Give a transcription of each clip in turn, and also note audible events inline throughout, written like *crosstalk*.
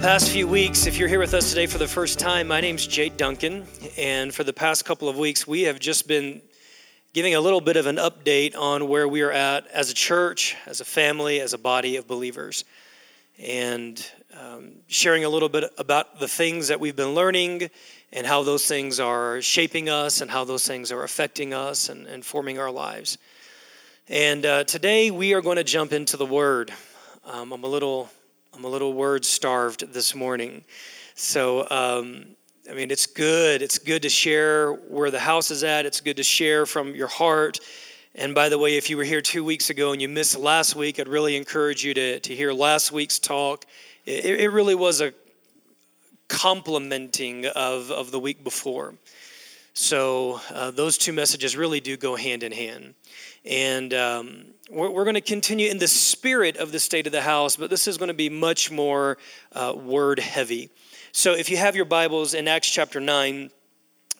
past few weeks, if you're here with us today for the first time, my name's Jade Duncan. And for the past couple of weeks, we have just been giving a little bit of an update on where we are at as a church, as a family, as a body of believers. And um, sharing a little bit about the things that we've been learning and how those things are shaping us and how those things are affecting us and, and forming our lives. And uh, today we are going to jump into the Word. Um, I'm a little I'm a little word starved this morning. So, um, I mean, it's good. It's good to share where the house is at. It's good to share from your heart. And by the way, if you were here two weeks ago and you missed last week, I'd really encourage you to, to hear last week's talk. It, it really was a complementing of, of the week before. So, uh, those two messages really do go hand in hand. And um, we're, going to continue in the spirit of the state of the house, but this is going to be much more uh, word heavy. So if you have your Bibles in Acts chapter 9,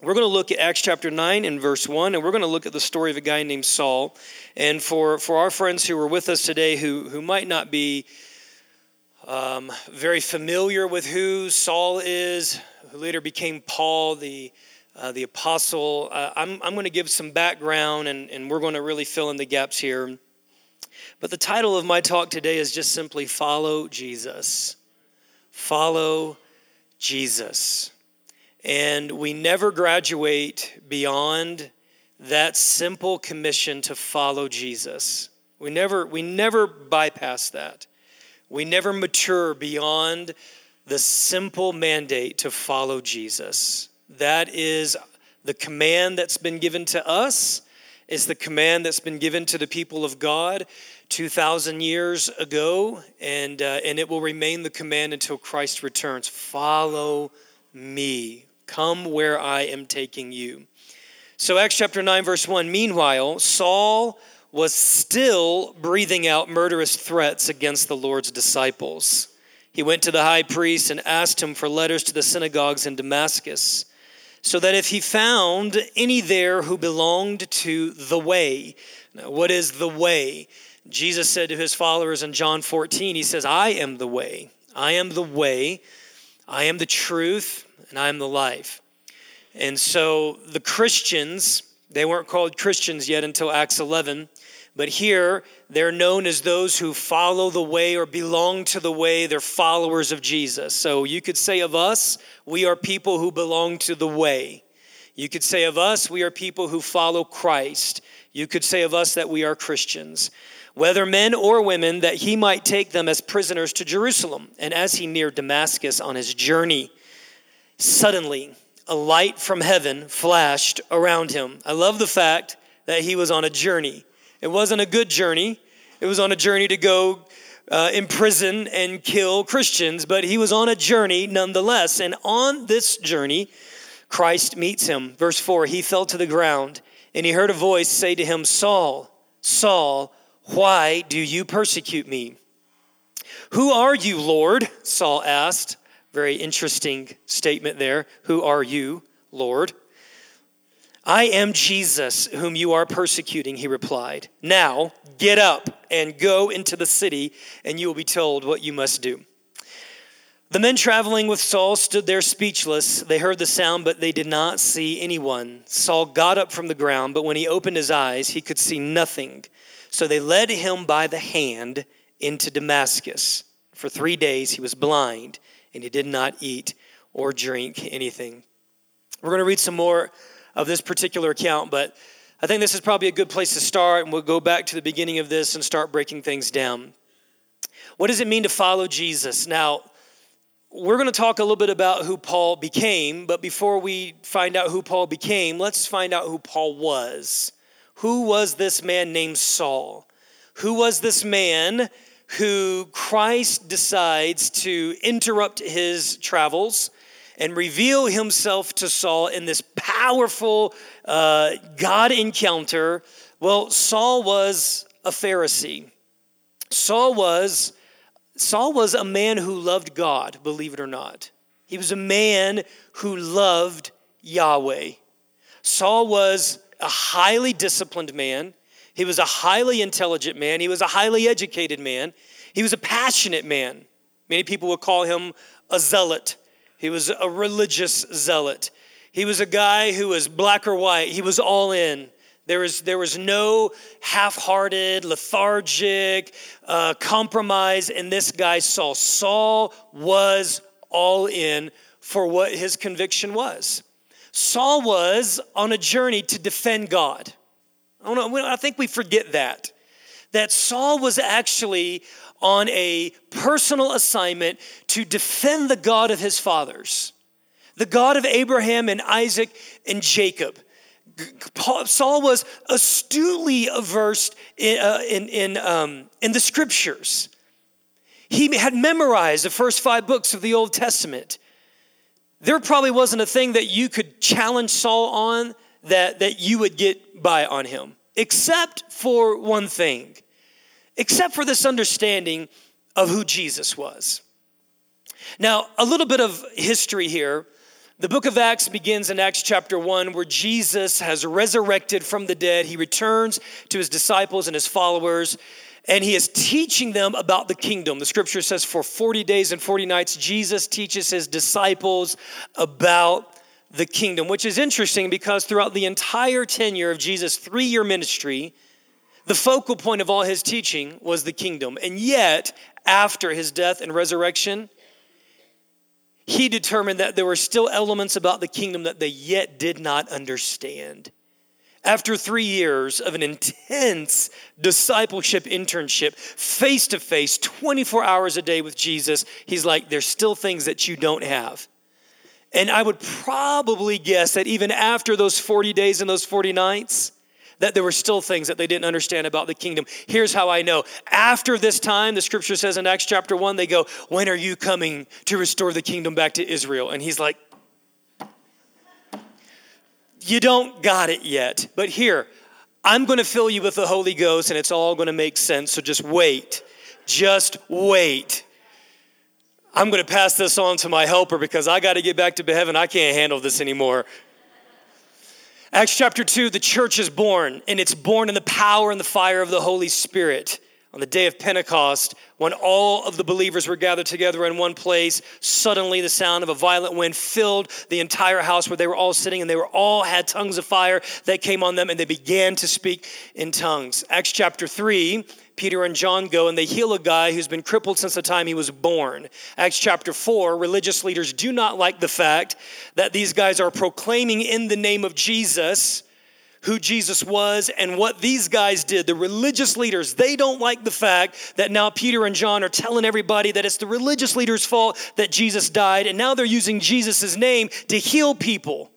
we're going to look at Acts chapter 9 and verse 1, and we're going to look at the story of a guy named Saul. And for, for our friends who are with us today who, who might not be um, very familiar with who Saul is, who later became Paul, the uh, the apostle. Uh, I'm, I'm going to give some background and, and we're going to really fill in the gaps here. But the title of my talk today is just simply Follow Jesus. Follow Jesus. And we never graduate beyond that simple commission to follow Jesus. We never, we never bypass that. We never mature beyond the simple mandate to follow Jesus. That is the command that's been given to us, is the command that's been given to the people of God 2,000 years ago, and, uh, and it will remain the command until Christ returns. Follow me. Come where I am taking you. So, Acts chapter 9, verse 1 Meanwhile, Saul was still breathing out murderous threats against the Lord's disciples. He went to the high priest and asked him for letters to the synagogues in Damascus so that if he found any there who belonged to the way, now, what is the way? Jesus said to his followers in John 14, He says, I am the way. I am the way. I am the truth, and I am the life. And so the Christians, they weren't called Christians yet until Acts 11. But here, they're known as those who follow the way or belong to the way. They're followers of Jesus. So you could say of us, we are people who belong to the way. You could say of us, we are people who follow Christ. You could say of us that we are Christians. Whether men or women, that he might take them as prisoners to Jerusalem. And as he neared Damascus on his journey, suddenly a light from heaven flashed around him. I love the fact that he was on a journey. It wasn't a good journey. It was on a journey to go uh, imprison and kill Christians, but he was on a journey nonetheless. And on this journey, Christ meets him. Verse 4 He fell to the ground, and he heard a voice say to him, Saul, Saul, why do you persecute me? Who are you, Lord? Saul asked. Very interesting statement there. Who are you, Lord? I am Jesus, whom you are persecuting, he replied. Now get up and go into the city, and you will be told what you must do. The men traveling with Saul stood there speechless. They heard the sound, but they did not see anyone. Saul got up from the ground, but when he opened his eyes, he could see nothing. So they led him by the hand into Damascus. For three days he was blind, and he did not eat or drink anything. We're going to read some more of this particular account, but I think this is probably a good place to start, and we'll go back to the beginning of this and start breaking things down. What does it mean to follow Jesus? Now, we're going to talk a little bit about who Paul became, but before we find out who Paul became, let's find out who Paul was. Who was this man named Saul? Who was this man who Christ decides to interrupt his travels? And reveal himself to Saul in this powerful uh, God encounter. Well, Saul was a Pharisee. Saul was Saul was a man who loved God, believe it or not. He was a man who loved Yahweh. Saul was a highly disciplined man. He was a highly intelligent man. He was a highly educated man. He was a passionate man. Many people would call him a zealot. He was a religious zealot. He was a guy who was black or white, he was all in. There was, there was no half hearted, lethargic uh, compromise in this guy, Saul. Saul was all in for what his conviction was. Saul was on a journey to defend God. I, know, I think we forget that. That Saul was actually on a personal assignment to defend the God of his fathers, the God of Abraham and Isaac and Jacob. Saul was astutely versed in, uh, in, in, um, in the scriptures. He had memorized the first five books of the Old Testament. There probably wasn't a thing that you could challenge Saul on that, that you would get by on him, except for one thing, except for this understanding of who Jesus was. Now, a little bit of history here. The book of Acts begins in Acts chapter 1, where Jesus has resurrected from the dead. He returns to his disciples and his followers, and he is teaching them about the kingdom. The scripture says, For 40 days and 40 nights, Jesus teaches his disciples about the kingdom, which is interesting because throughout the entire tenure of Jesus' three year ministry, the focal point of all his teaching was the kingdom. And yet, after his death and resurrection, he determined that there were still elements about the kingdom that they yet did not understand. After three years of an intense discipleship internship, face to face, 24 hours a day with Jesus, he's like, There's still things that you don't have. And I would probably guess that even after those 40 days and those 40 nights, that there were still things that they didn't understand about the kingdom. Here's how I know. After this time, the scripture says in Acts chapter 1, they go, When are you coming to restore the kingdom back to Israel? And he's like, You don't got it yet. But here, I'm going to fill you with the Holy Ghost and it's all going to make sense. So just wait. Just wait. I'm going to pass this on to my helper because I got to get back to heaven. I can't handle this anymore. Acts chapter 2, the church is born, and it's born in the power and the fire of the Holy Spirit. On the day of Pentecost, when all of the believers were gathered together in one place, suddenly the sound of a violent wind filled the entire house where they were all sitting, and they were all had tongues of fire that came on them, and they began to speak in tongues. Acts chapter 3, Peter and John go and they heal a guy who's been crippled since the time he was born. Acts chapter 4, religious leaders do not like the fact that these guys are proclaiming in the name of Jesus who Jesus was and what these guys did. The religious leaders, they don't like the fact that now Peter and John are telling everybody that it's the religious leaders' fault that Jesus died, and now they're using Jesus' name to heal people.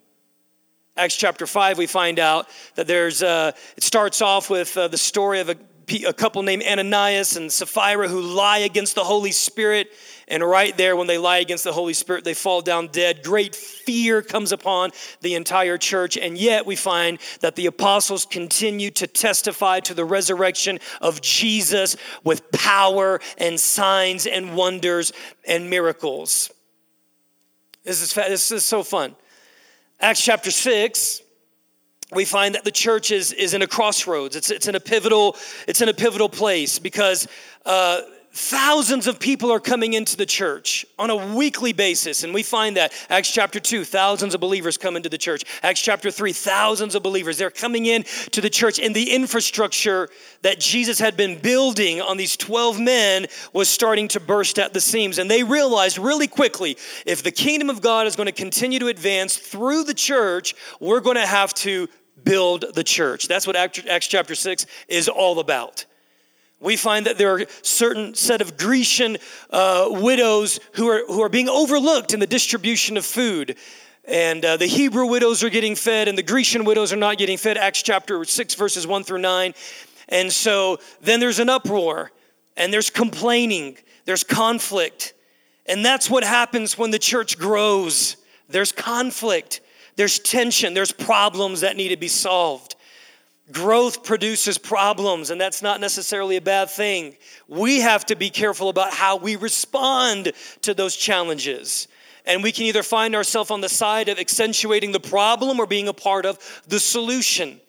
Acts chapter 5, we find out that there's, uh, it starts off with uh, the story of a a couple named Ananias and Sapphira who lie against the Holy Spirit. And right there, when they lie against the Holy Spirit, they fall down dead. Great fear comes upon the entire church. And yet, we find that the apostles continue to testify to the resurrection of Jesus with power and signs and wonders and miracles. This is, this is so fun. Acts chapter 6 we find that the church is, is in a crossroads. It's, it's, in a pivotal, it's in a pivotal place because uh, thousands of people are coming into the church on a weekly basis. And we find that Acts chapter 2, thousands of believers come into the church. Acts chapter 3, thousands of believers. They're coming in to the church. And the infrastructure that Jesus had been building on these 12 men was starting to burst at the seams. And they realized really quickly if the kingdom of God is going to continue to advance through the church, we're going to have to build the church. That's what Acts chapter 6 is all about. We find that there are certain set of Grecian uh, widows who are, who are being overlooked in the distribution of food. And uh, the Hebrew widows are getting fed, and the Grecian widows are not getting fed. Acts chapter 6, verses 1 through 9. And so then there's an uproar, and there's complaining, there's conflict. And that's what happens when the church grows. There's conflict. There's tension, there's problems that need to be solved. Growth produces problems, and that's not necessarily a bad thing. We have to be careful about how we respond to those challenges. And we can either find ourselves on the side of accentuating the problem or being a part of the solution.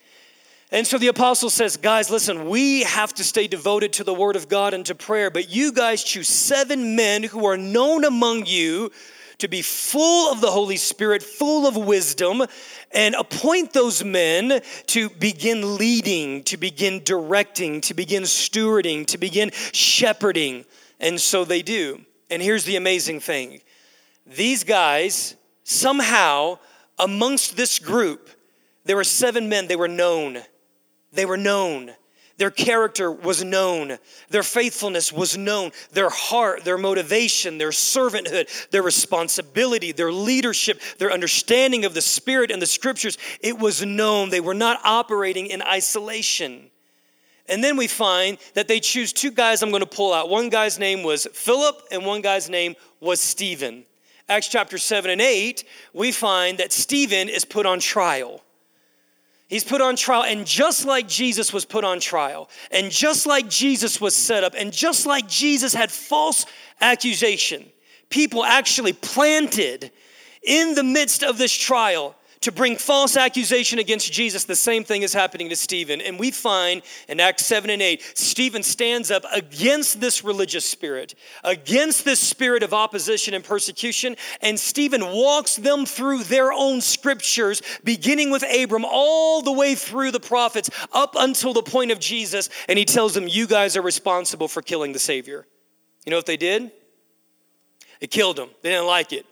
And so the apostle says, guys, listen, we have to stay devoted to the word of God and to prayer, but you guys choose seven men who are known among you to be full of the Holy Spirit, full of wisdom, and appoint those men to begin leading, to begin directing, to begin stewarding, to begin shepherding. And so they do. And here's the amazing thing these guys, somehow, amongst this group, there were seven men, they were known. They were known. Their character was known. Their faithfulness was known. Their heart, their motivation, their servanthood, their responsibility, their leadership, their understanding of the Spirit and the Scriptures, it was known. They were not operating in isolation. And then we find that they choose two guys I'm going to pull out. One guy's name was Philip, and one guy's name was Stephen. Acts chapter 7 and 8, we find that Stephen is put on trial. He's put on trial, and just like Jesus was put on trial, and just like Jesus was set up, and just like Jesus had false accusation, people actually planted in the midst of this trial to bring false accusation against Jesus, the same thing is happening to Stephen. And we find in Acts 7 and 8, Stephen stands up against this religious spirit, against this spirit of opposition and persecution, and Stephen walks them through their own scriptures, beginning with Abram, all the way through the prophets, up until the point of Jesus, and he tells them, You guys are responsible for killing the Savior. You know what they did? They killed him. They didn't like it.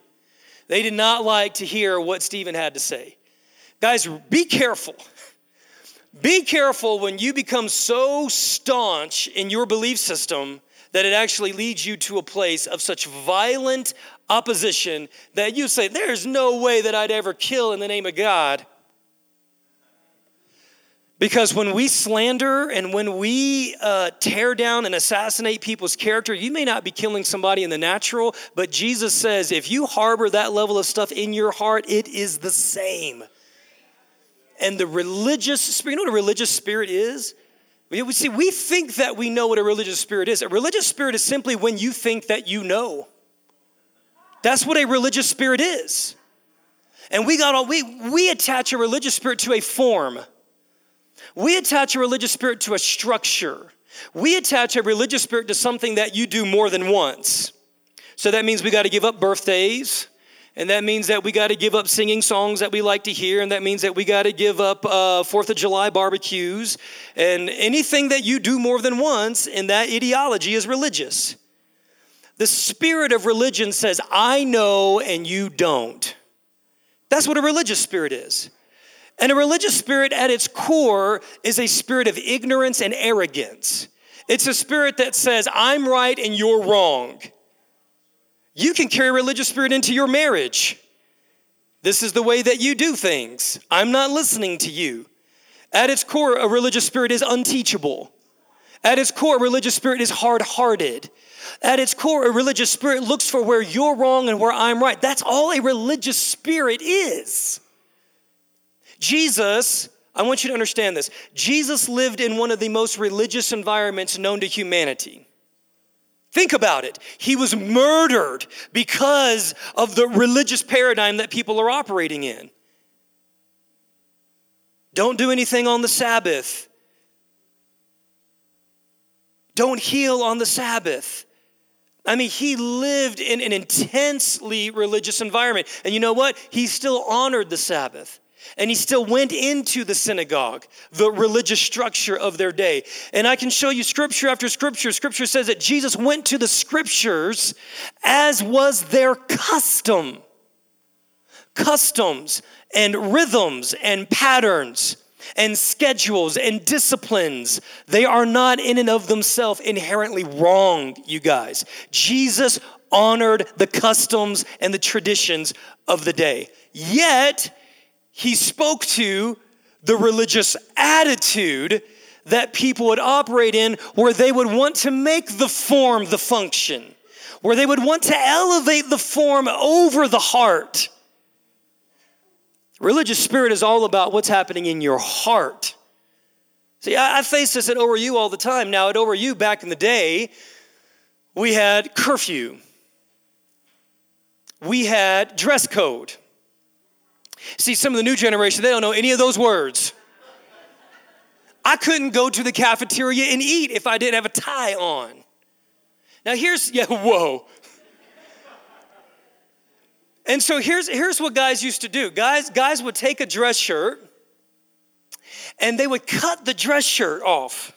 They did not like to hear what Stephen had to say. Guys, be careful. Be careful when you become so staunch in your belief system that it actually leads you to a place of such violent opposition that you say, There's no way that I'd ever kill in the name of God. Because when we slander and when we uh, tear down and assassinate people's character, you may not be killing somebody in the natural, but Jesus says if you harbor that level of stuff in your heart, it is the same. And the religious spirit, you know what a religious spirit is? We see, we think that we know what a religious spirit is. A religious spirit is simply when you think that you know. That's what a religious spirit is. And we got all, we, we attach a religious spirit to a form. We attach a religious spirit to a structure. We attach a religious spirit to something that you do more than once. So that means we got to give up birthdays. And that means that we got to give up singing songs that we like to hear. And that means that we got to give up uh, Fourth of July barbecues. And anything that you do more than once in that ideology is religious. The spirit of religion says, I know and you don't. That's what a religious spirit is. And a religious spirit at its core is a spirit of ignorance and arrogance. It's a spirit that says, I'm right and you're wrong. You can carry religious spirit into your marriage. This is the way that you do things. I'm not listening to you. At its core, a religious spirit is unteachable. At its core, a religious spirit is hard hearted. At its core, a religious spirit looks for where you're wrong and where I'm right. That's all a religious spirit is. Jesus, I want you to understand this. Jesus lived in one of the most religious environments known to humanity. Think about it. He was murdered because of the religious paradigm that people are operating in. Don't do anything on the Sabbath. Don't heal on the Sabbath. I mean, he lived in an intensely religious environment. And you know what? He still honored the Sabbath. And he still went into the synagogue, the religious structure of their day. And I can show you scripture after scripture. Scripture says that Jesus went to the scriptures as was their custom. Customs and rhythms and patterns and schedules and disciplines, they are not in and of themselves inherently wrong, you guys. Jesus honored the customs and the traditions of the day. Yet, he spoke to the religious attitude that people would operate in where they would want to make the form the function, where they would want to elevate the form over the heart. Religious spirit is all about what's happening in your heart. See, I, I face this at ORU all the time. Now, at ORU back in the day, we had curfew, we had dress code. See, some of the new generation, they don't know any of those words. I couldn't go to the cafeteria and eat if I didn't have a tie on. Now here's *laughs* yeah, whoa. And so here's here's what guys used to do. Guys guys would take a dress shirt and they would cut the dress shirt off.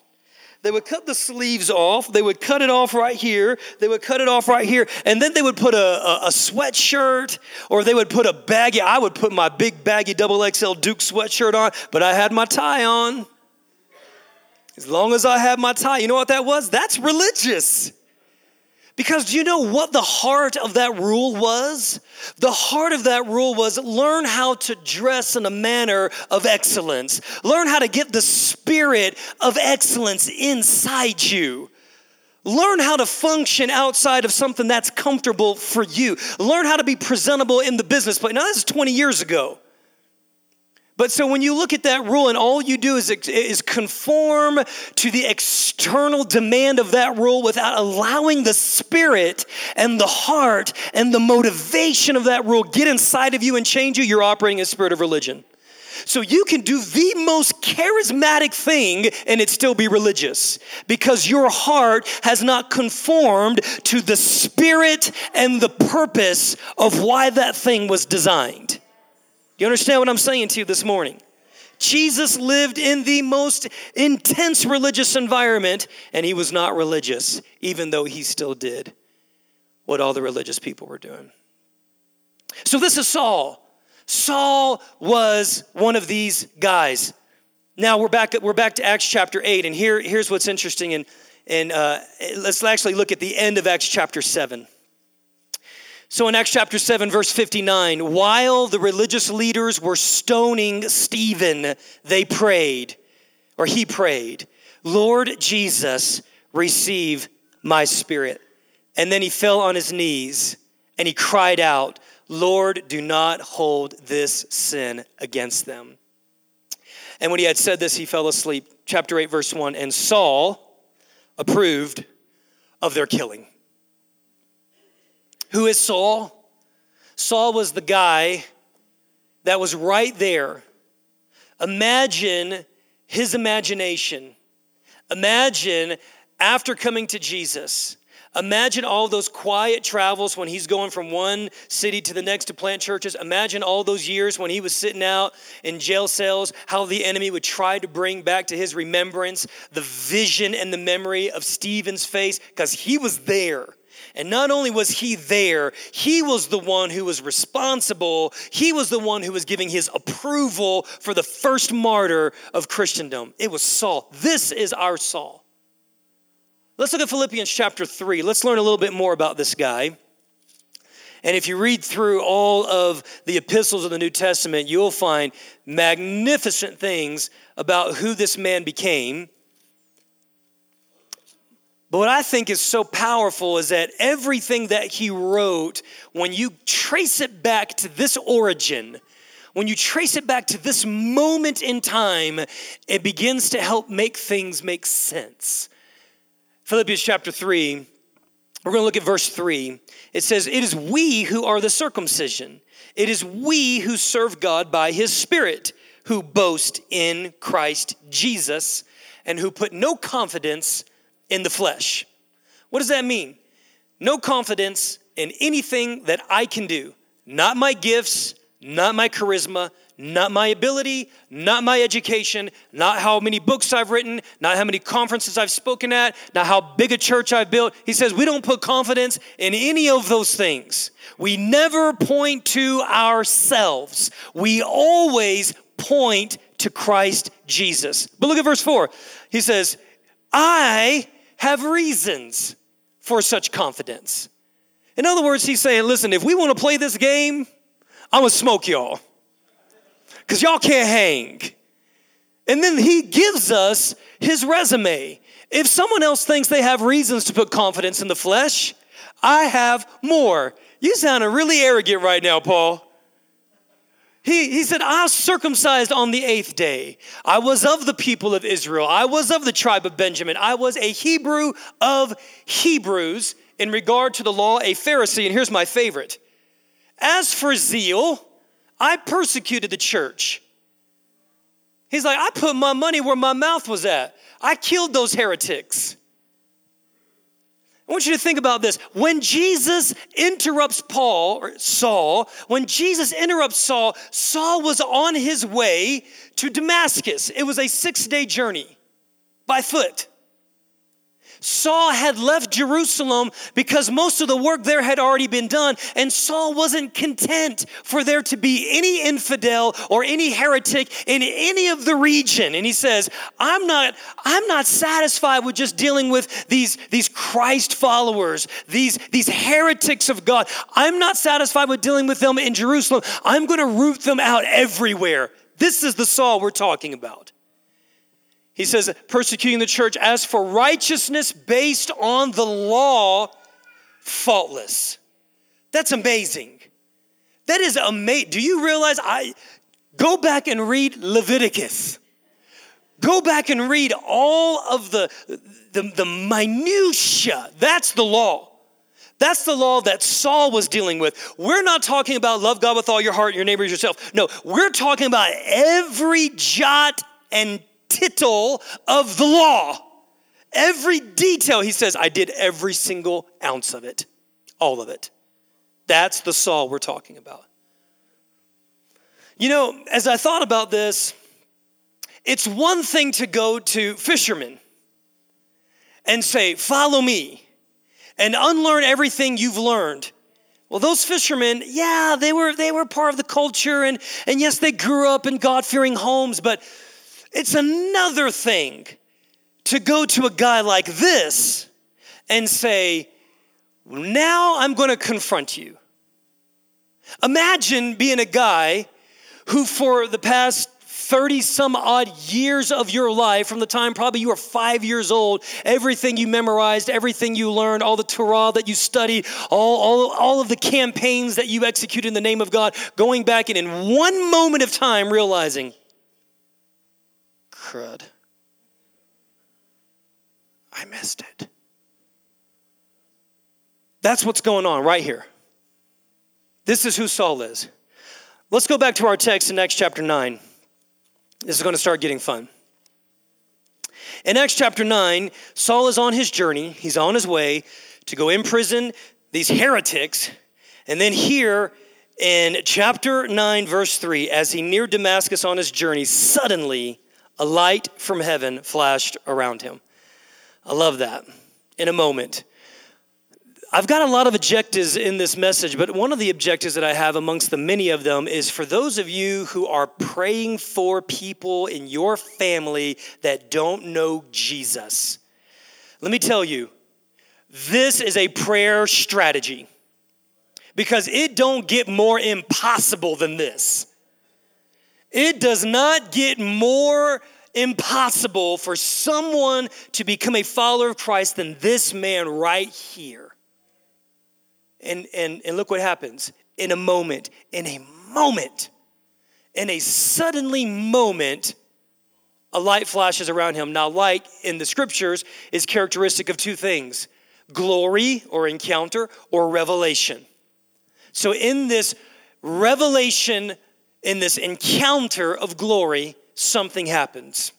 They would cut the sleeves off. They would cut it off right here. They would cut it off right here. And then they would put a, a, a sweatshirt or they would put a baggy, I would put my big baggy double XL Duke sweatshirt on, but I had my tie on. As long as I had my tie, you know what that was? That's religious. Because do you know what the heart of that rule was? The heart of that rule was learn how to dress in a manner of excellence. Learn how to get the spirit of excellence inside you. Learn how to function outside of something that's comfortable for you. Learn how to be presentable in the business place. Now, this is 20 years ago. But so when you look at that rule and all you do is, is conform to the external demand of that rule without allowing the spirit and the heart and the motivation of that rule get inside of you and change you, you're operating a spirit of religion. So you can do the most charismatic thing and it still be religious because your heart has not conformed to the spirit and the purpose of why that thing was designed. Do you understand what I'm saying to you this morning? Jesus lived in the most intense religious environment, and he was not religious, even though he still did what all the religious people were doing. So, this is Saul. Saul was one of these guys. Now we're back. We're back to Acts chapter eight, and here, here's what's interesting. And and uh, let's actually look at the end of Acts chapter seven. So in Acts chapter 7, verse 59, while the religious leaders were stoning Stephen, they prayed, or he prayed, Lord Jesus, receive my spirit. And then he fell on his knees and he cried out, Lord, do not hold this sin against them. And when he had said this, he fell asleep. Chapter 8, verse 1 And Saul approved of their killing. Who is Saul? Saul was the guy that was right there. Imagine his imagination. Imagine after coming to Jesus. Imagine all those quiet travels when he's going from one city to the next to plant churches. Imagine all those years when he was sitting out in jail cells, how the enemy would try to bring back to his remembrance the vision and the memory of Stephen's face because he was there. And not only was he there, he was the one who was responsible. He was the one who was giving his approval for the first martyr of Christendom. It was Saul. This is our Saul. Let's look at Philippians chapter 3. Let's learn a little bit more about this guy. And if you read through all of the epistles of the New Testament, you'll find magnificent things about who this man became but what I think is so powerful is that everything that he wrote, when you trace it back to this origin, when you trace it back to this moment in time, it begins to help make things make sense. Philippians chapter 3, we're going to look at verse 3. It says, It is we who are the circumcision, it is we who serve God by his Spirit, who boast in Christ Jesus, and who put no confidence in the flesh. What does that mean? No confidence in anything that I can do, not my gifts, not my charisma, not my ability, not my education, not how many books I've written, not how many conferences I've spoken at, not how big a church I've built. He says we don't put confidence in any of those things. We never point to ourselves. We always point to Christ Jesus. But look at verse 4. He says, I have reasons for such confidence. In other words, he's saying, listen, if we want to play this game, I'm going to smoke y'all because y'all can't hang. And then he gives us his resume. If someone else thinks they have reasons to put confidence in the flesh, I have more. You sounding really arrogant right now, Paul. He, he said, I was circumcised on the eighth day. I was of the people of Israel. I was of the tribe of Benjamin. I was a Hebrew of Hebrews in regard to the law, a Pharisee. And here's my favorite. As for zeal, I persecuted the church. He's like, I put my money where my mouth was at. I killed those heretics. I want you to think about this. When Jesus interrupts Paul or Saul, when Jesus interrupts Saul, Saul was on his way to Damascus. It was a six day journey by foot. Saul had left Jerusalem because most of the work there had already been done, and Saul wasn't content for there to be any infidel or any heretic in any of the region. And he says, I'm not, I'm not satisfied with just dealing with these, these Christ followers, these, these heretics of God. I'm not satisfied with dealing with them in Jerusalem. I'm going to root them out everywhere. This is the Saul we're talking about. He says, persecuting the church as for righteousness based on the law, faultless. That's amazing. That is amazing. Do you realize I go back and read Leviticus? Go back and read all of the, the, the minutia. That's the law. That's the law that Saul was dealing with. We're not talking about love God with all your heart, your neighbor as yourself. No, we're talking about every jot and tittle of the law. Every detail, he says, I did every single ounce of it, all of it. That's the Saul we're talking about. You know, as I thought about this, it's one thing to go to fishermen and say, Follow me, and unlearn everything you've learned. Well, those fishermen, yeah, they were, they were part of the culture, and, and yes, they grew up in God fearing homes, but it's another thing to go to a guy like this and say, Now I'm going to confront you. Imagine being a guy who, for the past 30 some odd years of your life, from the time probably you were five years old, everything you memorized, everything you learned, all the Torah that you studied, all, all, all of the campaigns that you executed in the name of God, going back and in one moment of time realizing, crud. I missed it. That's what's going on right here. This is who Saul is. Let's go back to our text in Acts chapter 9. This is going to start getting fun. In Acts chapter 9, Saul is on his journey. He's on his way to go imprison these heretics. And then here in chapter 9, verse 3, as he neared Damascus on his journey, suddenly a light from heaven flashed around him. I love that. In a moment. I've got a lot of objectives in this message, but one of the objectives that I have amongst the many of them is for those of you who are praying for people in your family that don't know Jesus. Let me tell you, this is a prayer strategy because it don't get more impossible than this. It does not get more impossible for someone to become a follower of Christ than this man right here. And, and, and look what happens in a moment, in a moment, in a suddenly moment, a light flashes around him. Now, light in the scriptures is characteristic of two things glory or encounter or revelation. So, in this revelation in this encounter of glory, something happens.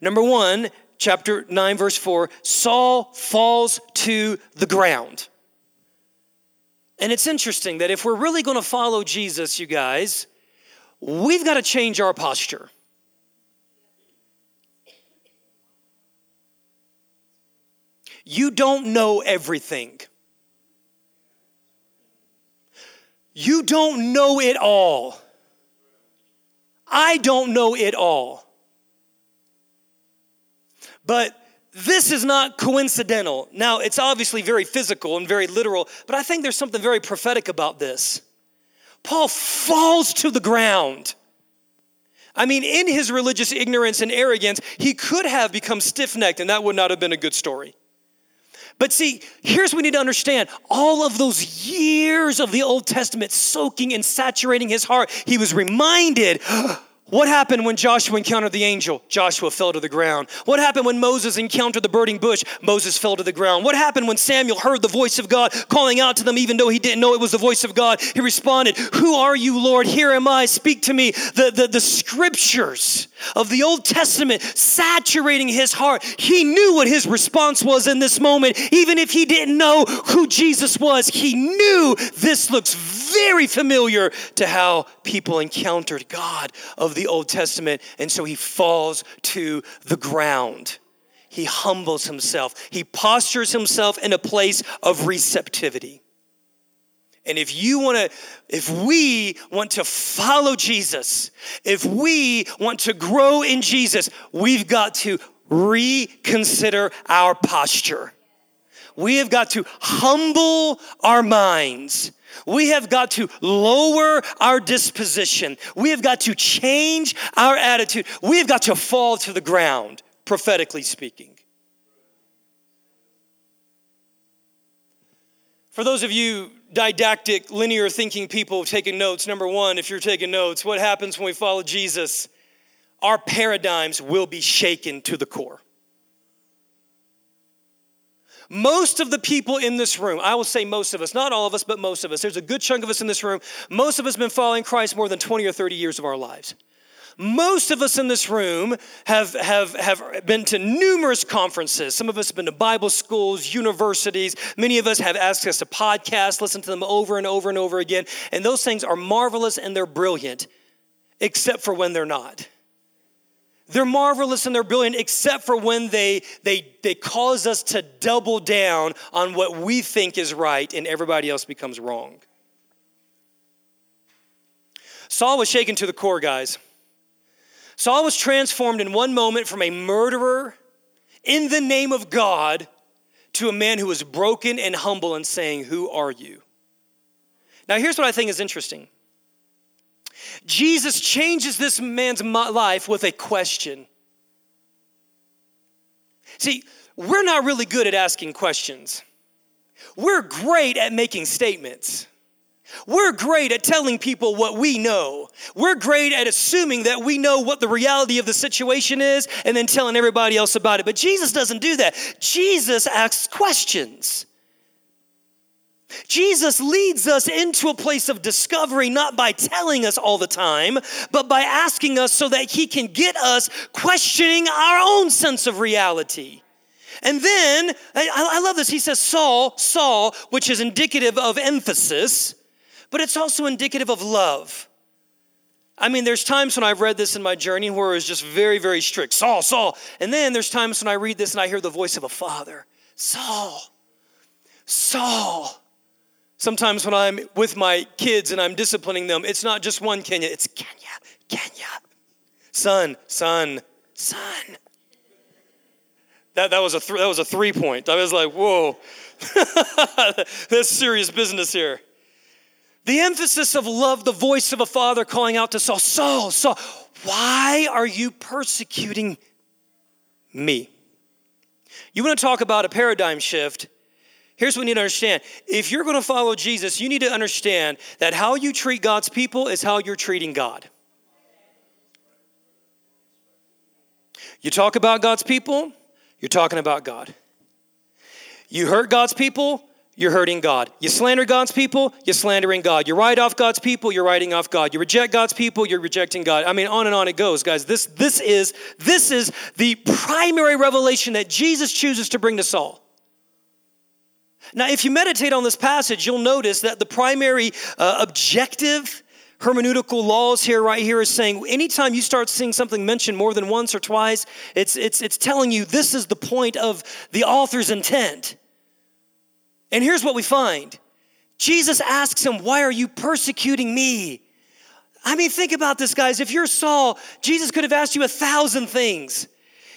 Number one, chapter 9, verse 4 Saul falls to the ground. And it's interesting that if we're really going to follow Jesus, you guys, we've got to change our posture. You don't know everything. You don't know it all. I don't know it all. But this is not coincidental. Now, it's obviously very physical and very literal, but I think there's something very prophetic about this. Paul falls to the ground. I mean, in his religious ignorance and arrogance, he could have become stiff necked, and that would not have been a good story. But see, here's what we need to understand. All of those years of the Old Testament soaking and saturating his heart, he was reminded What happened when Joshua encountered the angel? Joshua fell to the ground. What happened when Moses encountered the burning bush? Moses fell to the ground. What happened when Samuel heard the voice of God calling out to them, even though he didn't know it was the voice of God? He responded, Who are you, Lord? Here am I. Speak to me. The, the, the scriptures of the Old Testament saturating his heart. He knew what his response was in this moment. Even if he didn't know who Jesus was, he knew this looks very familiar to how people encountered God of the Old Testament. And so he falls to the ground. He humbles himself. He postures himself in a place of receptivity. And if you want to, if we want to follow Jesus, if we want to grow in Jesus, we've got to reconsider our posture. We have got to humble our minds. We have got to lower our disposition. We have got to change our attitude. We have got to fall to the ground, prophetically speaking. For those of you didactic, linear thinking people taking notes, number one, if you're taking notes, what happens when we follow Jesus? Our paradigms will be shaken to the core. Most of the people in this room, I will say most of us, not all of us, but most of us, there's a good chunk of us in this room, most of us have been following Christ more than 20 or 30 years of our lives. Most of us in this room have, have, have been to numerous conferences. Some of us have been to Bible schools, universities. Many of us have asked us to podcasts, listen to them over and over and over again. And those things are marvelous and they're brilliant, except for when they're not. They're marvelous and they're brilliant, except for when they, they, they cause us to double down on what we think is right and everybody else becomes wrong. Saul was shaken to the core, guys. Saul was transformed in one moment from a murderer in the name of God to a man who was broken and humble and saying, Who are you? Now, here's what I think is interesting Jesus changes this man's life with a question. See, we're not really good at asking questions. We're great at making statements. We're great at telling people what we know. We're great at assuming that we know what the reality of the situation is and then telling everybody else about it. But Jesus doesn't do that. Jesus asks questions. Jesus leads us into a place of discovery not by telling us all the time, but by asking us so that he can get us questioning our own sense of reality. And then, I, love this, he says, Saul, Saul, which is indicative of emphasis, but it's also indicative of love. I mean, there's times when I've read this in my journey where it was just very, very strict Saul, Saul. And then there's times when I read this and I hear the voice of a father Saul, Saul. Sometimes when I'm with my kids and I'm disciplining them, it's not just one Kenya, it's Kenya, Kenya. Son, son, son. That, that, was a th- that was a three point. I was like, whoa, *laughs* that's serious business here. The emphasis of love, the voice of a father calling out to Saul, Saul, Saul, why are you persecuting me? You want to talk about a paradigm shift? Here's what we need to understand. If you're going to follow Jesus, you need to understand that how you treat God's people is how you're treating God. You talk about God's people, you're talking about God. You hurt God's people, you're hurting God. You slander God's people, you're slandering God. You write off God's people, you're writing off God. You reject God's people, you're rejecting God. I mean, on and on it goes, guys. This, this, is, this is the primary revelation that Jesus chooses to bring to Saul. Now, if you meditate on this passage, you'll notice that the primary uh, objective hermeneutical laws here, right here, is saying anytime you start seeing something mentioned more than once or twice, it's, it's, it's telling you this is the point of the author's intent. And here's what we find Jesus asks him, Why are you persecuting me? I mean, think about this, guys. If you're Saul, Jesus could have asked you a thousand things.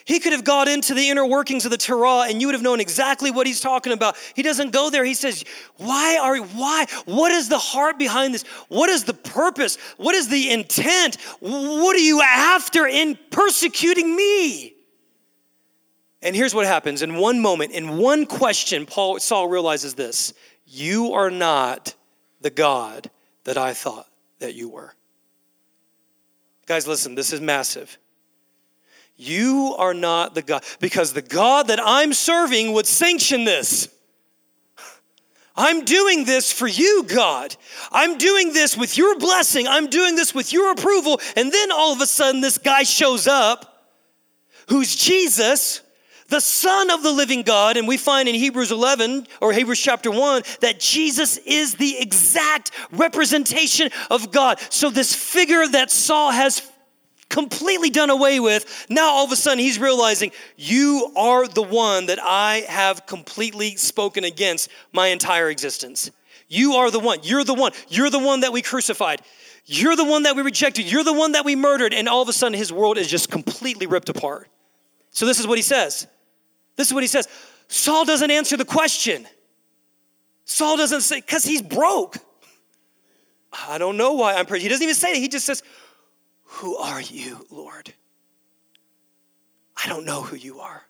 He could have got into the inner workings of the Torah and you would have known exactly what he's talking about. He doesn't go there. He says, Why are you why? What is the heart behind this? What is the purpose? What is the intent? What are you after in persecuting me? And here's what happens in one moment, in one question, Paul Saul realizes this you are not the God that I thought that you were. Guys, listen, this is massive. You are not the God, because the God that I'm serving would sanction this. I'm doing this for you, God. I'm doing this with your blessing. I'm doing this with your approval. And then all of a sudden, this guy shows up who's Jesus, the Son of the living God. And we find in Hebrews 11 or Hebrews chapter 1 that Jesus is the exact representation of God. So, this figure that Saul has completely done away with, now all of a sudden he's realizing, You are the one that I have completely spoken against my entire existence. You are the one. You're the one. You're the one that we crucified. You're the one that we rejected. You're the one that we murdered. And all of a sudden his world is just completely ripped apart. So this is what he says. This is what he says. Saul doesn't answer the question. Saul doesn't say, because he's broke. I don't know why I'm praying. He doesn't even say it. He just says, who are you, Lord? I don't know who you are.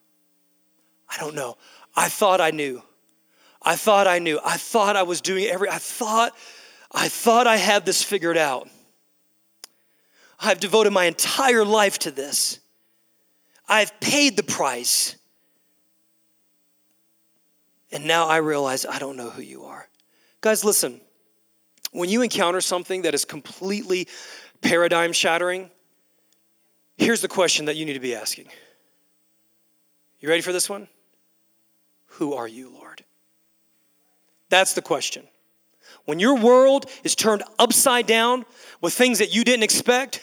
I don't know. I thought I knew. I thought I knew. I thought I was doing every I thought I thought I had this figured out. I've devoted my entire life to this. I've paid the price. And now I realize I don't know who you are. Guys, listen. When you encounter something that is completely paradigm shattering, here's the question that you need to be asking. You ready for this one? Who are you, Lord? That's the question. When your world is turned upside down with things that you didn't expect,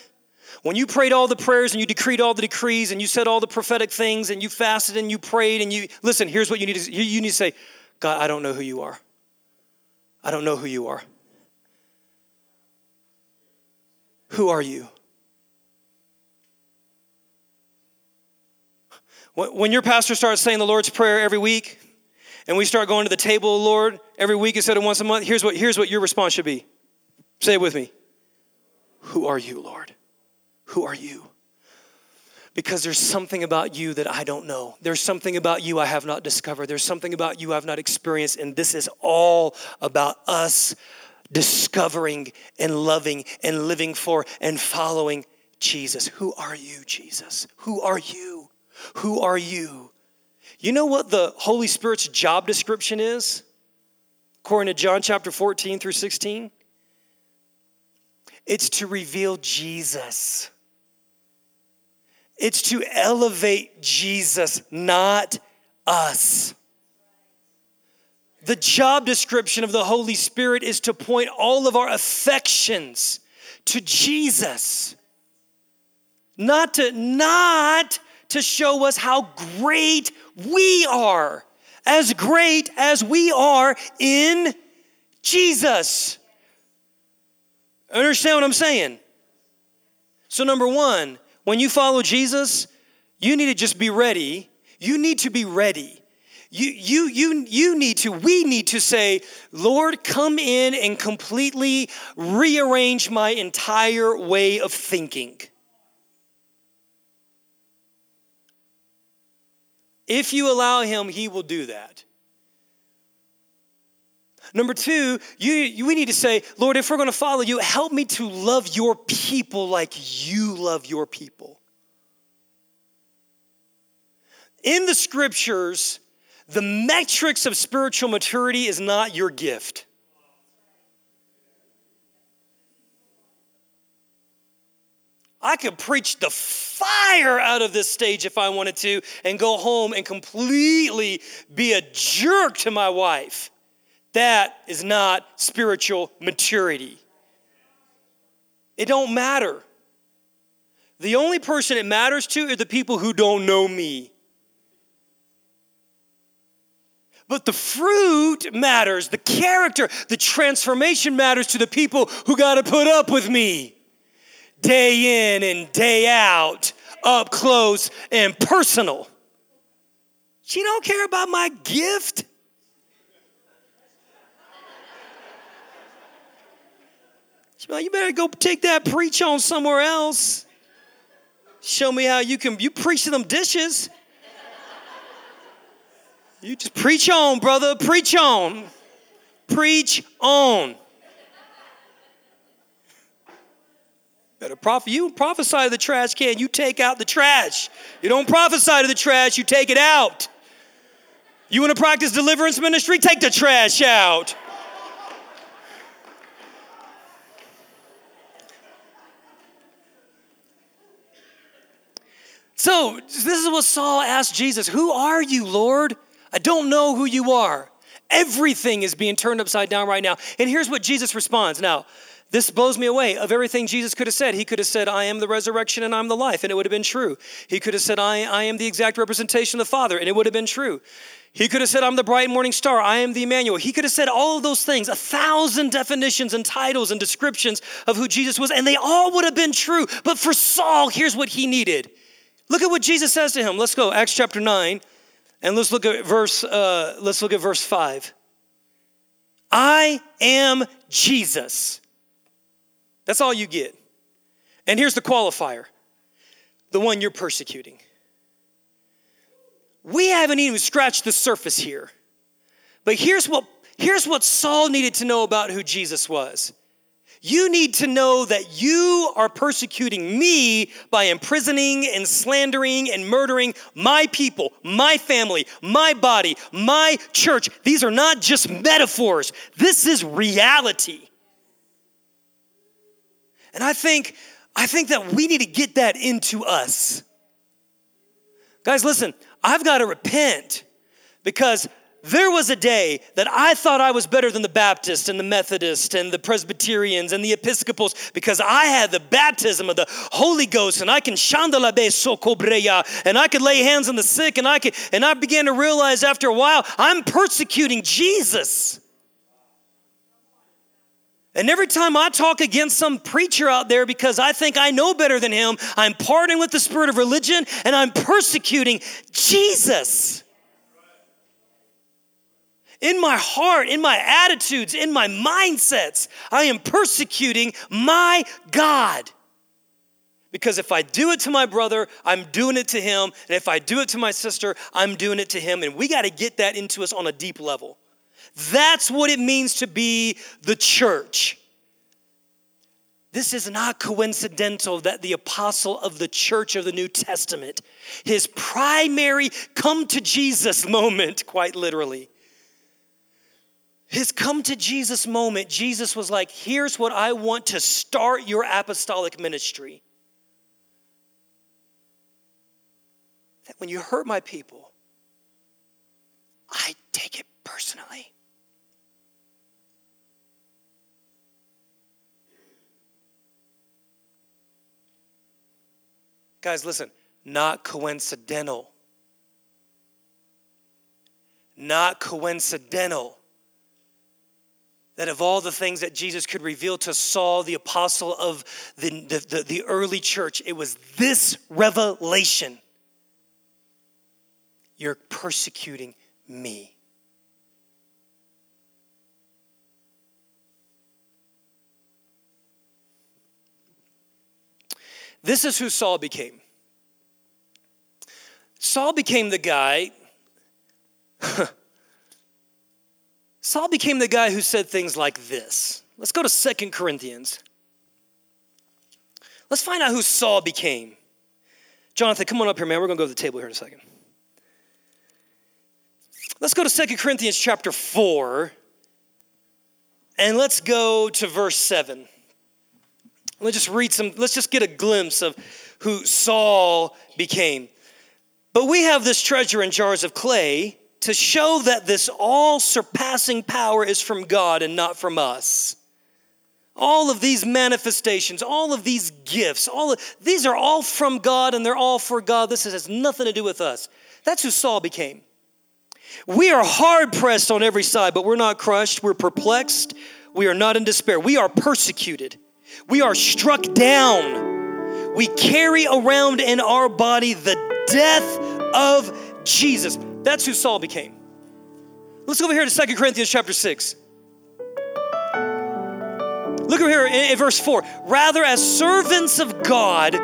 when you prayed all the prayers and you decreed all the decrees and you said all the prophetic things and you fasted and you prayed and you listen, here's what you need to you need to say, God, I don't know who you are. I don't know who you are. Who are you? When your pastor starts saying the Lord's Prayer every week, and we start going to the table, Lord, every week instead of once a month, here's what, here's what your response should be. Say it with me. Who are you, Lord? Who are you? Because there's something about you that I don't know. There's something about you I have not discovered. There's something about you I've not experienced. And this is all about us discovering and loving and living for and following Jesus. Who are you, Jesus? Who are you? Who are you? You know what the Holy Spirit's job description is? According to John chapter 14 through 16? It's to reveal Jesus. It's to elevate Jesus, not us. The job description of the Holy Spirit is to point all of our affections to Jesus. Not to not to show us how great we are. As great as we are in Jesus. Understand what I'm saying? So number 1, when you follow Jesus, you need to just be ready. You need to be ready you, you, you, you need to, we need to say, Lord, come in and completely rearrange my entire way of thinking. If you allow Him, He will do that. Number two, you, you, we need to say, Lord, if we're going to follow you, help me to love your people like you love your people. In the scriptures, the metrics of spiritual maturity is not your gift. I could preach the fire out of this stage if I wanted to and go home and completely be a jerk to my wife. That is not spiritual maturity. It don't matter. The only person it matters to are the people who don't know me. But the fruit matters, the character, the transformation matters to the people who got to put up with me day in and day out, up close and personal. She don't care about my gift. She's like, you better go take that preach on somewhere else. Show me how you can you preach to them dishes. You just preach on, brother. Preach on. Preach on. Better prophet. You prophesy to the trash can, you take out the trash. You don't prophesy to the trash, you take it out. You want to practice deliverance ministry? Take the trash out. So, this is what Saul asked Jesus Who are you, Lord? I don't know who you are. Everything is being turned upside down right now. And here's what Jesus responds. Now, this blows me away. Of everything Jesus could have said, he could have said, I am the resurrection and I'm the life, and it would have been true. He could have said, I, I am the exact representation of the Father, and it would have been true. He could have said, I'm the bright morning star. I am the Emmanuel. He could have said all of those things, a thousand definitions and titles and descriptions of who Jesus was, and they all would have been true. But for Saul, here's what he needed. Look at what Jesus says to him. Let's go, Acts chapter 9, and let's look at verse, uh, let's look at verse 5. I am Jesus. That's all you get. And here's the qualifier the one you're persecuting. We haven't even scratched the surface here. But here's what, here's what Saul needed to know about who Jesus was. You need to know that you are persecuting me by imprisoning and slandering and murdering my people, my family, my body, my church. These are not just metaphors, this is reality. And I think, I think that we need to get that into us. Guys, listen, I've got to repent because there was a day that I thought I was better than the Baptists and the Methodists and the Presbyterians and the Episcopals because I had the baptism of the Holy Ghost and I can shandalabe sokobreya and I could lay hands on the sick and I could and I began to realize after a while I'm persecuting Jesus. And every time I talk against some preacher out there because I think I know better than him, I'm parting with the spirit of religion and I'm persecuting Jesus. In my heart, in my attitudes, in my mindsets, I am persecuting my God. Because if I do it to my brother, I'm doing it to him. And if I do it to my sister, I'm doing it to him. And we got to get that into us on a deep level. That's what it means to be the church. This is not coincidental that the apostle of the church of the New Testament, his primary come to Jesus moment, quite literally, his come to Jesus moment, Jesus was like, Here's what I want to start your apostolic ministry. That when you hurt my people, I take it personally. Guys, listen, not coincidental. Not coincidental that of all the things that Jesus could reveal to Saul, the apostle of the, the, the, the, early church, it was this revelation You're persecuting me. This is who Saul became. Saul became the guy. *laughs* Saul became the guy who said things like this. Let's go to Second Corinthians. Let's find out who Saul became. Jonathan, come on up here, man. We're going to go to the table here in a second. Let's go to Second Corinthians chapter 4, and let's go to verse 7. Let's just read some, let's just get a glimpse of who Saul became. But we have this treasure in jars of clay to show that this all surpassing power is from God and not from us. All of these manifestations, all of these gifts, all of, these are all from God and they're all for God. This has nothing to do with us. That's who Saul became. We are hard pressed on every side, but we're not crushed. We're perplexed. We are not in despair. We are persecuted we are struck down. We carry around in our body the death of Jesus. That's who Saul became. Let's go over here to Second Corinthians chapter 6. Look over here in, verse 4. Rather, as servants of God,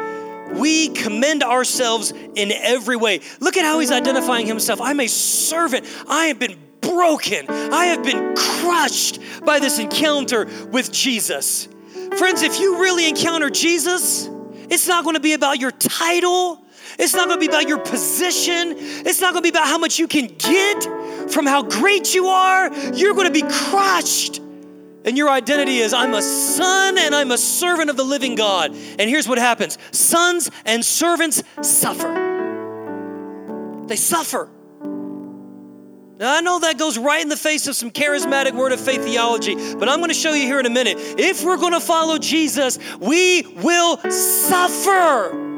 we commend ourselves in every way. Look at how he's identifying himself. I'm a servant. I have been broken. I have been crushed by this encounter with Jesus. Friends, if you really encounter Jesus, it's not going to be about your title. It's not to be about your position. It's not to be about how much you can get from how great you are. You're to be crushed. And your identity is I'm a son and I'm a servant of the living God. And here's what happens sons and servants suffer. They suffer. Now, I know that goes right in the face of some charismatic word of faith theology, but I'm going to show you here in a minute. If we're going to follow Jesus, we will suffer.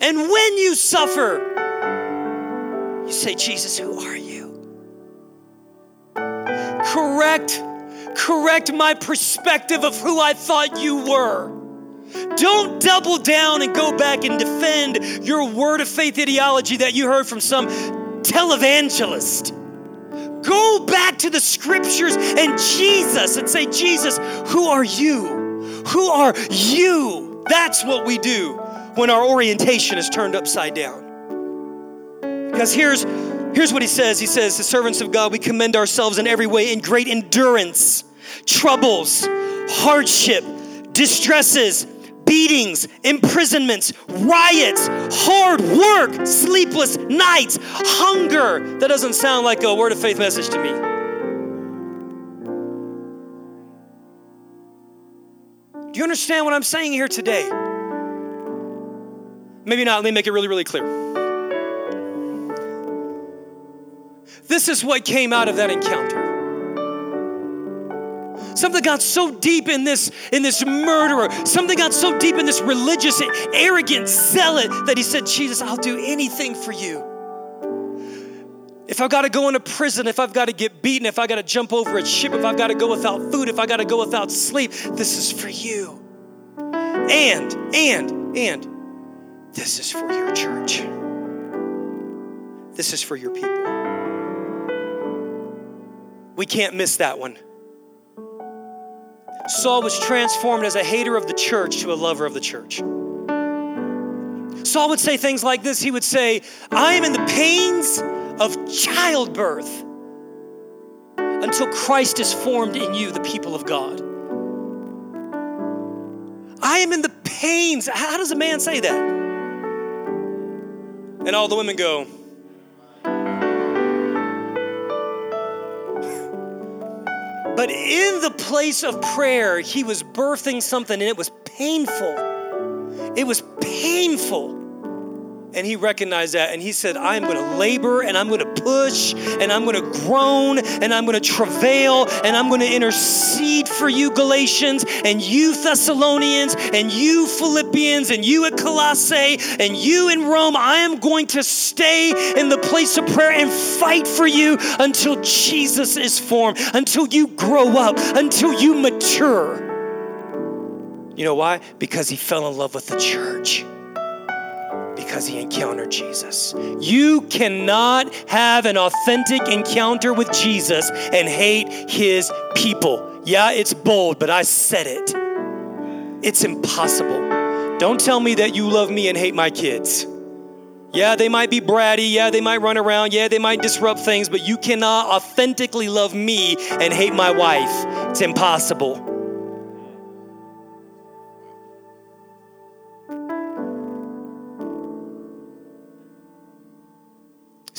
And when you suffer, you say, Jesus, who are you? Correct, correct my perspective of who I thought you were. Don't double down and go back and defend your word of faith ideology that you heard from some televangelist. Go back to the scriptures and Jesus and say, Jesus, who are you? Who are you? That's what we do when our orientation is turned upside down. Because here's, here's what he says He says, The servants of God, we commend ourselves in every way in great endurance, troubles, hardship, distresses beatings, imprisonments, riots, hard work, sleepless nights, hunger. That doesn't sound like a word of faith message to me. Do you understand what I'm saying here today? Maybe not. Let me make it really, really clear. This is what came out of that encounter. Something got so deep in this in this murderer. Something got so deep in this religious, arrogant zealot that he said, "Jesus, I'll do anything for you." If I've got to go into prison, if I've got to get beaten, if I've got to jump over a ship, if I've got to go without food, if I've got to go without sleep, this is for you. And, and, and, this is for your church. This is for your people. We can't miss that one. Saul was transformed as a hater of the church to a lover of the church. Saul would say things like this He would say, I am in the pains of childbirth until Christ is formed in you, the people of God. I am in the pains. How does a man say that? And all the women go, But in the place of prayer, he was birthing something and it was painful. It was painful. And he recognized that and he said, I'm going to labor and I'm going to push and I'm going to groan and I'm going to travail and I'm going to intercede for you, Galatians, and you, Thessalonians, and you, Philippians, and you at Colossae, and you in Rome. I am going to stay in the place of prayer and fight for you until Jesus is formed, until you grow up, until you mature. You know why? Because he fell in love with the church because he encountered Jesus. You cannot have an authentic encounter with Jesus and hate his people. Yeah, it's bold, but I said it. It's impossible. Don't tell me that you love me and hate my kids. Yeah, they might be bratty. Yeah, they might run around. Yeah, they might disrupt things, but you cannot authentically love me and hate my wife. It's impossible.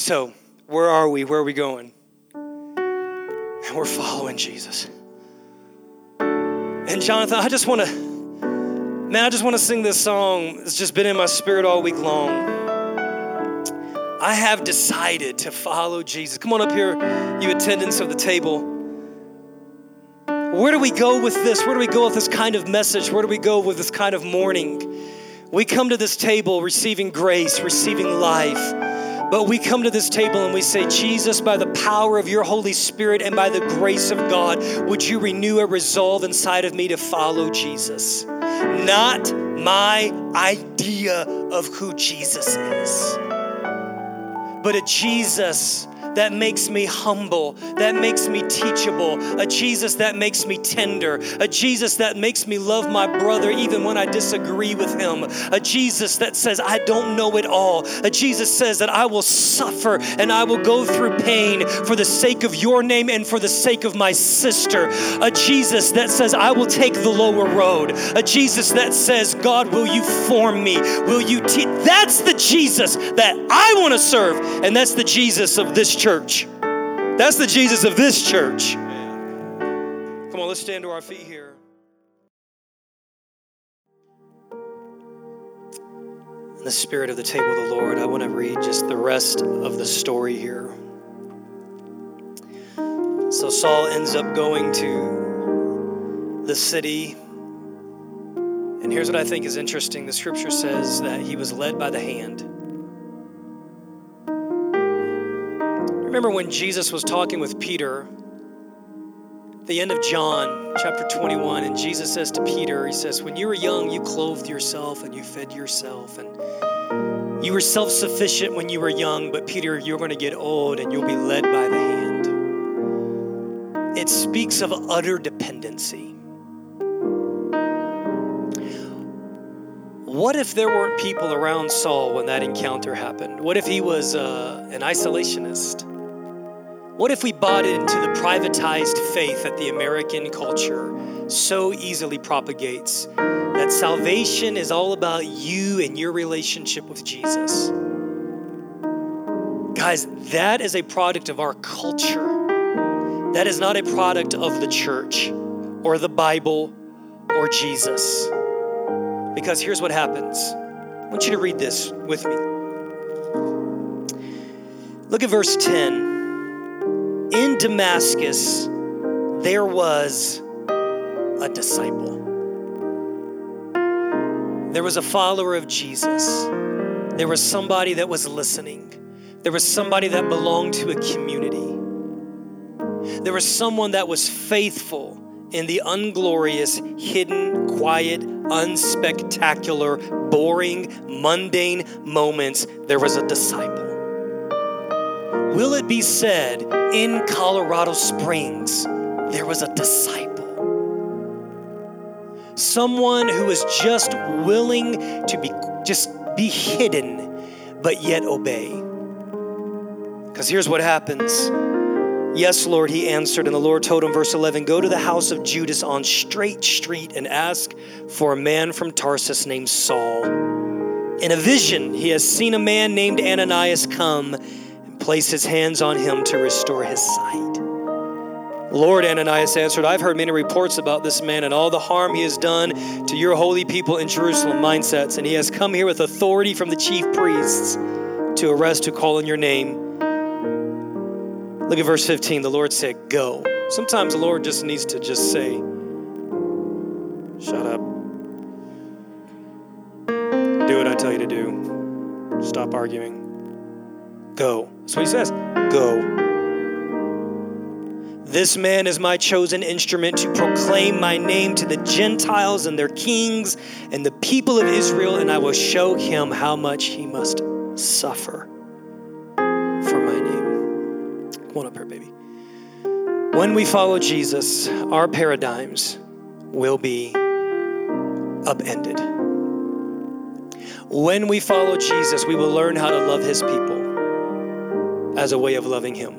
So, where are we? Where are we going? And we're following Jesus. And Jonathan, I just want to, man, I just want to sing this song. It's just been in my spirit all week long. I have decided to follow Jesus. Come on up here, you attendants of the table. Where do we go with this? Where do we go with this kind of message? Where do we go with this kind of morning? We come to this table receiving grace, receiving life. But we come to this table and we say, Jesus, by the power of your Holy Spirit and by the grace of God, would you renew a resolve inside of me to follow Jesus? Not my idea of who Jesus is, but a Jesus that makes me humble, that makes me teachable, a Jesus that makes me tender, a Jesus that makes me love my brother even when I disagree with him, a Jesus that says, I don't know it all, a Jesus says that I will suffer and I will go through pain for the sake of your name and for the sake of my sister, a Jesus that says, I will take the lower road, a Jesus that says, God, will you form me? Will you teach? That's the Jesus that I want to serve, and that's the Jesus of this church. That's the Jesus of this church. Come on, let's stand to our feet here. In the spirit of the table of the Lord, I want to read just the rest of the story here. So Saul ends up going to the city and here's what I think is interesting the scripture says that he was led by the hand. Remember when Jesus was talking with Peter, the end of John chapter 21, and Jesus says to Peter, He says, When you were young, you clothed yourself and you fed yourself. And you were self sufficient when you were young, but Peter, you're going to get old and you'll be led by the hand. It speaks of utter dependency. What if there weren't people around Saul when that encounter happened? What if he was uh, an isolationist? What if we bought into the privatized faith that the American culture so easily propagates? That salvation is all about you and your relationship with Jesus. Guys, that is a product of our culture. That is not a product of the church or the Bible or Jesus. Because here's what happens. I want you to read this with me. Look at verse 10. In Damascus, there was a disciple. There was a follower of Jesus. There was somebody that was listening. There was somebody that belonged to a community. There was someone that was faithful in the unglorious, hidden, quiet, unspectacular, boring, mundane moments, there was a disciple. Will it be said in Colorado Springs, there was a disciple? Someone who was just willing to be just be hidden, but yet obey. Because here's what happens Yes, Lord, he answered. And the Lord told him, verse 11, Go to the house of Judas on Straight Street and ask for a man from Tarsus named Saul. In a vision, he has seen a man named Ananias come and place his hands on him to restore his sight. Lord, Ananias answered, I've heard many reports about this man and all the harm he has done to your holy people in Jerusalem mindsets, and he has come here with authority from the chief priests to arrest who call in your name. Look at verse 15. The Lord said, Go. Sometimes the Lord just needs to just say, Shut up. Do what I tell you to do. Stop arguing. Go. So he says. Go. This man is my chosen instrument to proclaim my name to the Gentiles and their kings and the people of Israel, and I will show him how much he must suffer for my name. Come on up here, baby. When we follow Jesus, our paradigms will be upended. When we follow Jesus, we will learn how to love his people as a way of loving him.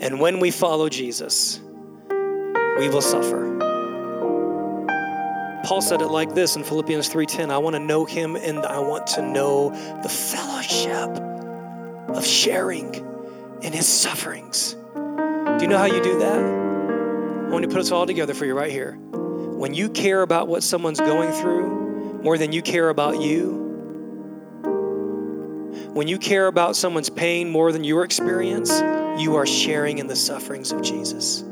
And when we follow Jesus, we will suffer. Paul said it like this in Philippians 3:10, I want to know him and I want to know the fellowship of sharing in his sufferings. Do you know how you do that? I want to put us all together for you right here. When you care about what someone's going through more than you care about you, when you care about someone's pain more than your experience, you are sharing in the sufferings of Jesus.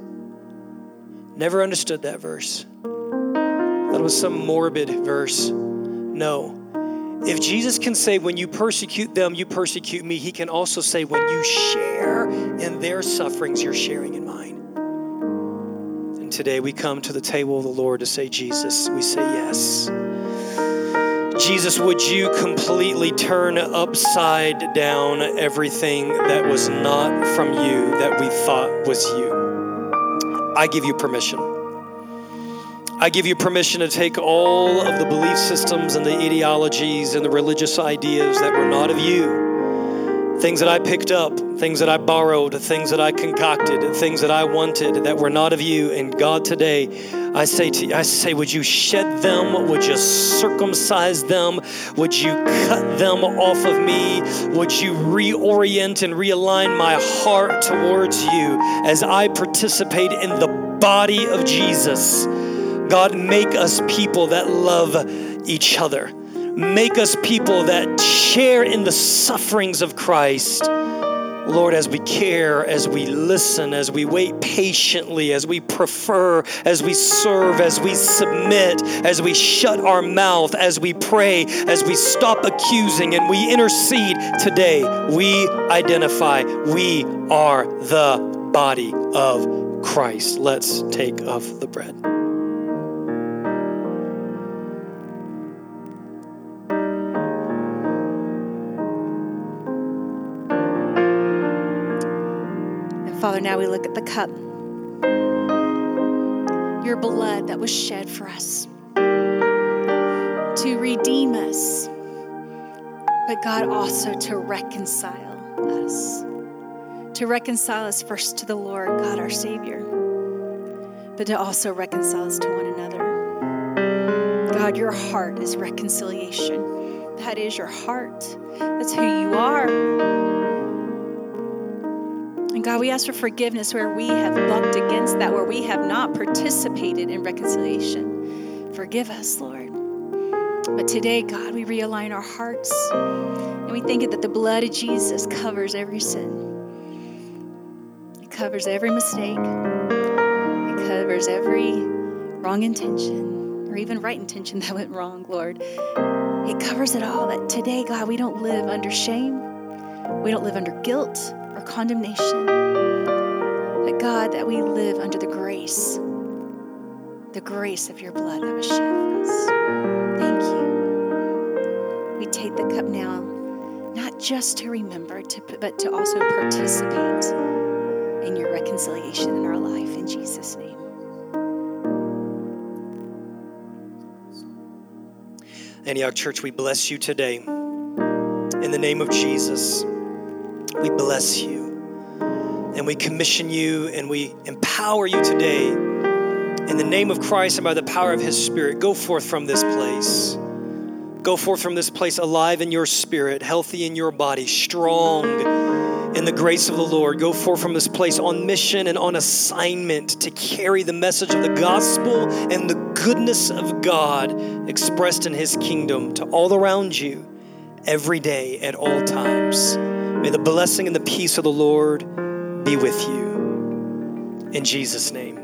Never understood that verse. That was some morbid verse. No. If Jesus can say, when you persecute them, you persecute me, he can also say, when you share in their sufferings, you're sharing in mine. And today we come to the table of the Lord to say, Jesus, we say yes. Jesus, would you completely turn upside down everything that was not from you that we thought was you? I give you permission. I give you permission to take all of the belief systems and the ideologies and the religious ideas that were not of you things that I picked up, things that I borrowed, things that I concocted, things that I wanted that were not of you. And God, today, I say to you, I say, would you shed them? Would you circumcise them? Would you cut them off of me? Would you reorient and realign my heart towards you as I participate in the body of Jesus? God, make us people that love each other Make us people that share in the sufferings of Christ. Lord, as we care, as we listen, as we wait patiently, as we prefer, as we serve, as we submit, as we shut our mouth, as we pray, as we stop accusing and we intercede today, we identify we are the body of Christ. Let's take of the bread. Father, now we look at the cup. Your blood that was shed for us to redeem us, but God also to reconcile us. To reconcile us first to the Lord, God our Savior, but to also reconcile us to one another. God, your heart is reconciliation. That is your heart. That's who you are. God, we ask for forgiveness where we have bucked against that, where we have not participated in reconciliation. Forgive us, Lord. But today, God, we realign our hearts and we think that the blood of Jesus covers every sin. It covers every mistake. It covers every wrong intention or even right intention *laughs* that went wrong, Lord. It covers it all. That today, God, we don't live under shame. We don't live under guilt condemnation. But God, that we live under the grace, the grace of your blood that was shed for us. Thank you. We take the cup now, not just to remember, to, but to also participate in your reconciliation in our life. In Jesus' name. Antioch Church, we bless you today. In the name of Jesus we bless you. And we commission you and we empower you today. In the name of Christ and by the power of his Spirit, go forth from this place. Go forth from this place alive in your spirit, healthy in your body, strong in the grace of the Lord. Go forth from this place on mission and on assignment to carry the message of the gospel and the goodness of God expressed in his kingdom to all around you every day at all times. May the blessing and the peace of the Lord be with you. In Jesus' name.